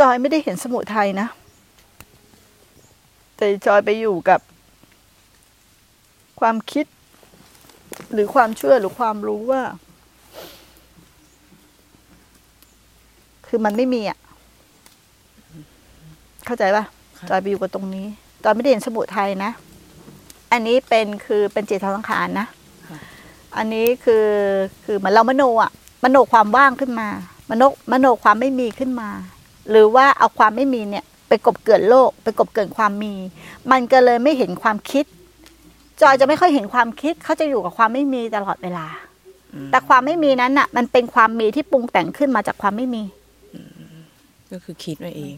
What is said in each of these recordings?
จอยไม่ได้เห็นสมุทัยนะ แต่จอยไปอยู่กับ ความคิด หรือความเชื่อหรือความรู้ว่า คือมันไม่มีอะ เข้าใจป่ะจอยไปอยู่กับตรงนี้จอยไม่ได้เห็นสมุทัยนะ อันนี้เป็นคือเป็นจิตสังขารนะค่ะอันนี้คือคือเหมือนเรามโนอะมโนความว่างขึ้นมามโนมโนความไม่มีขึ้นมา หรือว่าเอาความไม่มีเนี่ยไปกบเกินโลก ไปกบเกินความมี มันก็เลยไม่เห็นความคิด จอยจะไม่ค่อยเห็นความคิดเขาจะอยู่กับความไม่มีตลอดเวลา แต่ความไม่มีนั้นน่ะ มันเป็นความมีที่ปรุงแต่งขึ้นมาจากความไม่มีก็คือคิดไว้เอง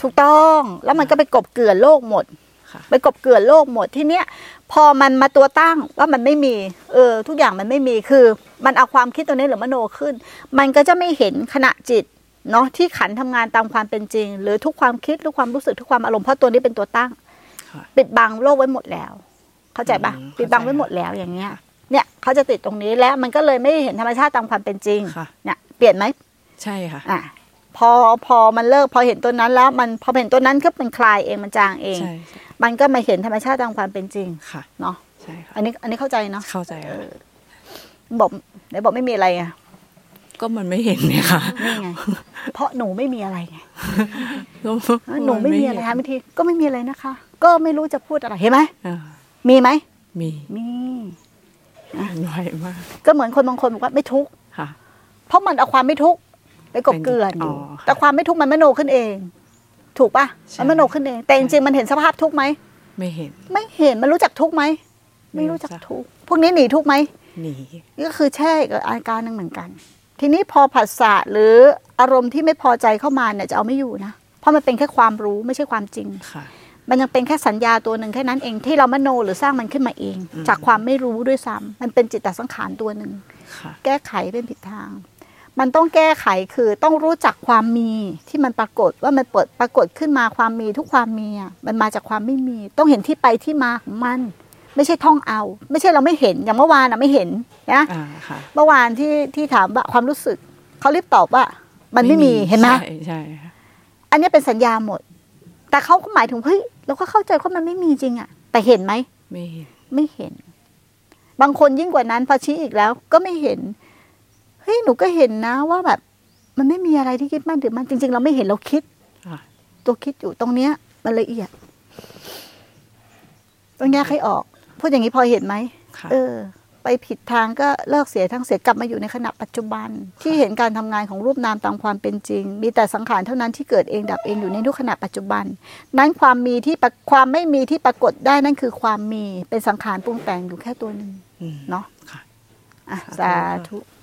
ถูกต้องแล้วมันก็ไปกบเกลื่อนโลกหมดค่ะไปกบเกลื่อนโลกหมดทีเนี้ย พอมันมาตัวตั้งว่ามันไม่มี เออ ทุกอย่างมันไม่มีคือ มันเอาความคิดตัวนี้หรือมโนขึ้น มันก็จะไม่เห็นขณะจิต เนาะที่ขันทำงานตามความเป็นจริง หรือทุกความคิดทุกความรู้สึกทุกความอารมณ์เพราะตัวนี้เป็นตัวตั้งค่ะปิดบังโลกไว้หมดแล้ว เข้าใจปะอืมปิดบังไว้หมดแล้วอย่างเงี้ย เนี่ยเขาจะติดตรงนี้แล้วมันก็เลยไม่เห็นธรรมชาติตามความเป็นจริงค่ะเนี่ยเปลี่ยนไหมใช่ค่ะอะพอพอมันเลิกพอเห็นตัวนั้นแล้วมันพอเห็นตัวนั้นก็มันคลายเองมันจางเองใช่มันก็มาเห็นธรรมชาติตามความเป็นจริงค่ะเนาะใช่ค่ะอันนี้อันนี้เข้าใจเนาะเข้าใจค่ะบอกไหนบอกไม่มีอะไรไง ก็มันไม่เห็นเนี่ยค่ะนี่ไงเพราะหนูไม่มีอะไรไงก็หนูไม่มีอะไรเห็คะบางทีก็ไม่มีอะไรนะคะ ก็ไม่รู้จะพูดอะไรเห็นไหมอ่ามีไหมมีมีไวมาก ก็เหมือนคนบางคนบอกว่าไม่ทุกข์ค่ะเพราะมันเอาความไม่ทุกข์ไปกบเกลื่อนอยู่อ๋อค่ะแต่ความไม่ทุกข์มันมโนขึ้นเอง ถูกปะใช่มันมโนขึ้นเอง แต่จริงๆมันเห็นสภาพทุกข์ไหมไม่เห็น ไม่เห็นมันรู้จักทุกข์ไหมไม่ไม่รู้รู้จัจักกทุกข์พวกนี้หนีทุกข์ไหมหนีก็คือแช่กับอาการหนึงเหมือนกัน ทีนี้พอผัสสะหรืออารมณ์ที่ไม่พอใจเข้ามาเนี่ยจะเอาไม่อยู่นะ เพราะมันเป็นแค่ความรู้ไม่ใช่ความจริงค่ะมันยังเป็นแค่สัญญาตัวหนึ่งแค่นั้นเองที่เรามโนหรือสร้างมันขึ้นมาเองอืมจากความไม่รู้ด้วยซ้ำมันเป็นจิตตสังขารตัวหนึ่งค่ะแก้ไขเป็นผิดทาง มันต้องแก้ไขคือต้องรู้จักความมีที่มันปรากฏว่ามันเปิดปรากฏขึ้นมาความมีทุกความมีอะมันมาจากความไม่มี ต้องเห็นที่ไปที่มาของมัน ไม่ใช่ท่องเอา ไม่ใช่เราไม่เห็นอย่างเมื่อวานอะไม่เห็นนะอ่าค่ะเมื่อวานที่ที่ถามว่าความรู้สึกเขารีบตอบว่า มันไม่มีเห็นไหมใช่ใช่ค่ะอันนี้เป็นสัญญาหมด แต่เขาก็หมายถึงเฮ้ยเราก็เข้าใจว่ามันไม่มีจริงอะแต่เห็นไหมไม่เห็นไม่เห็น บางคนยิ่งกว่านั้นพอชี้อีกแล้ว ก็ไม่เห็นเฮ้ยหนูก็เห็นนะว่าแบบ มันไม่มีอะไรที่คิดมั่นถือมั่นจริง ๆ เราไม่เห็นเราคิดค่ะตัวคิดอยู่ตรงเนี้ย มันละเอียดต้องแยกให้ออก พูดอย่างนี้พอเห็นไหมค่ะเออ ไปผิดทางก็เลิกเสียทั้งเสียกลับมาอยู่ในขณะปัจจุบัน ที่เห็นการทำงานของรูปนามตามความเป็นจริง มีแต่สังขารเท่านั้นที่เกิดเองดับเองอยู่ในทุกขณะปัจจุบัน นั้นความมีที่ปรความไม่มีที่ปรากฏได้นั่นคือความมีเป็นสังขารปรุงแต่งอยู่แค่ตัวหนึ่งอืมเนาะค่ะอะสาสาธุธุ